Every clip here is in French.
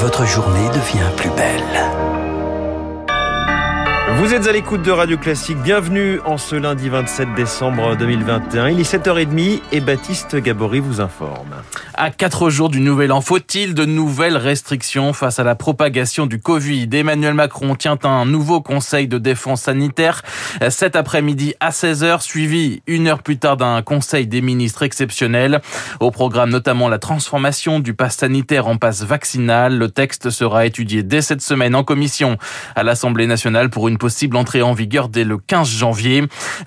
votre journée devient plus belle. Vous êtes à l'écoute de Radio Classique. Bienvenue en ce lundi 27 décembre 2021. Il est 7h30 et Baptiste Gabory vous informe. À quatre jours du nouvel an, faut-il de nouvelles restrictions face à la propagation du Covid? Emmanuel Macron tient un nouveau conseil de défense sanitaire cet après-midi à 16h, suivi une heure plus tard d'un conseil des ministres exceptionnel. Au programme notamment la transformation du pass sanitaire en passe vaccinal. Le texte sera étudié dès cette semaine en commission à l'Assemblée nationale pour une possible entrée en vigueur dès le 15 janvier.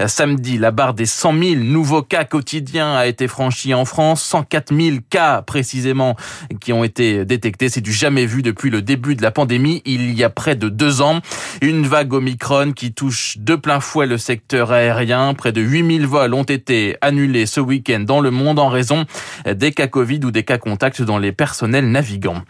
Samedi, la barre des 100 000 nouveaux cas quotidiens a été franchie en France. 104 000 cas précisément qui ont été détectés. C'est du jamais vu depuis le début de la pandémie il y a près de deux ans. Une vague Omicron qui touche de plein fouet le secteur aérien. Près de 8000 vols ont été annulés ce week-end dans le monde en raison des cas Covid ou des cas contacts dans les personnels navigants.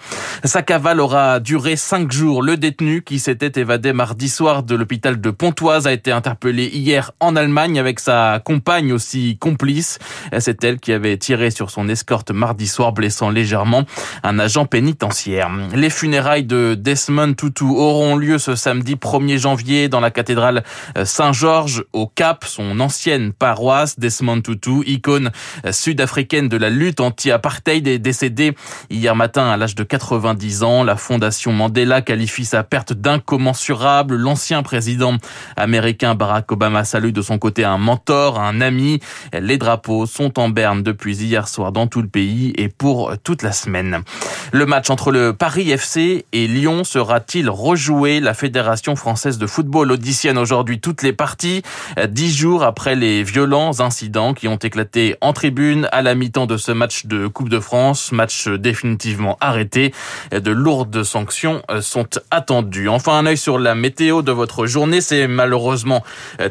Sa cavale aura duré cinq jours. Le détenu qui s'était évadé mardi soir de l'hôpital de Pontoise a été interpellé hier en Allemagne avec sa compagne aussi complice. C'est elle qui avait tiré sur son escorte mardi soir, blessant légèrement un agent pénitentiaire. Les funérailles de Desmond Tutu auront lieu ce samedi 1er janvier dans la cathédrale Saint-Georges au Cap, son ancienne paroisse. Desmond Tutu, icône sud-africaine de la lutte anti-apartheid, est décédé hier matin à l'âge de 90 ans. La fondation Mandela qualifie sa perte d'incommensurable. L'ancien président américain Barack Obama salue de son côté un mentor, un ami. Les drapeaux sont en berne depuis hier soir dans tout le pays et pour toute la semaine. Le match entre le Paris FC et Lyon sera-t-il rejoué? La Fédération française de football auditionne aujourd'hui toutes les parties, dix jours après les violents incidents qui ont éclaté en tribune à la mi-temps de ce match de Coupe de France, match définitivement arrêté. De lourdes sanctions sont attendues. Enfin, un œil sur la météo de votre journée. C'est malheureusement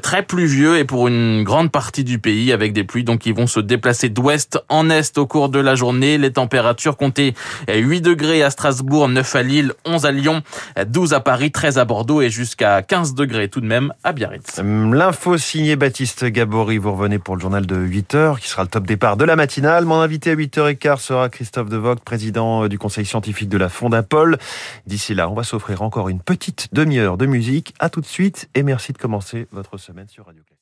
très pluvieux et pour une grande partie du pays avec des pluies donc qui vont se déplacer d'ouest en est au cours de la journée. Les températures comptaient 8 degrés à Strasbourg, 9 à Lille, 11 à Lyon, 12 à Paris, 13 à Bordeaux et jusqu'à 15 degrés tout de même à Biarritz. L'info signée Baptiste Gabory. Vous revenez pour le journal de 8 h qui sera le top départ de la matinale. Mon invité à 8h15 sera Christophe Devoc, président du conseil scientifique de la Fondapol. D'ici là, on va s'offrir encore une petite demi-heure de musique. Tout de suite et merci de commencer votre semaine sur Radio Classique.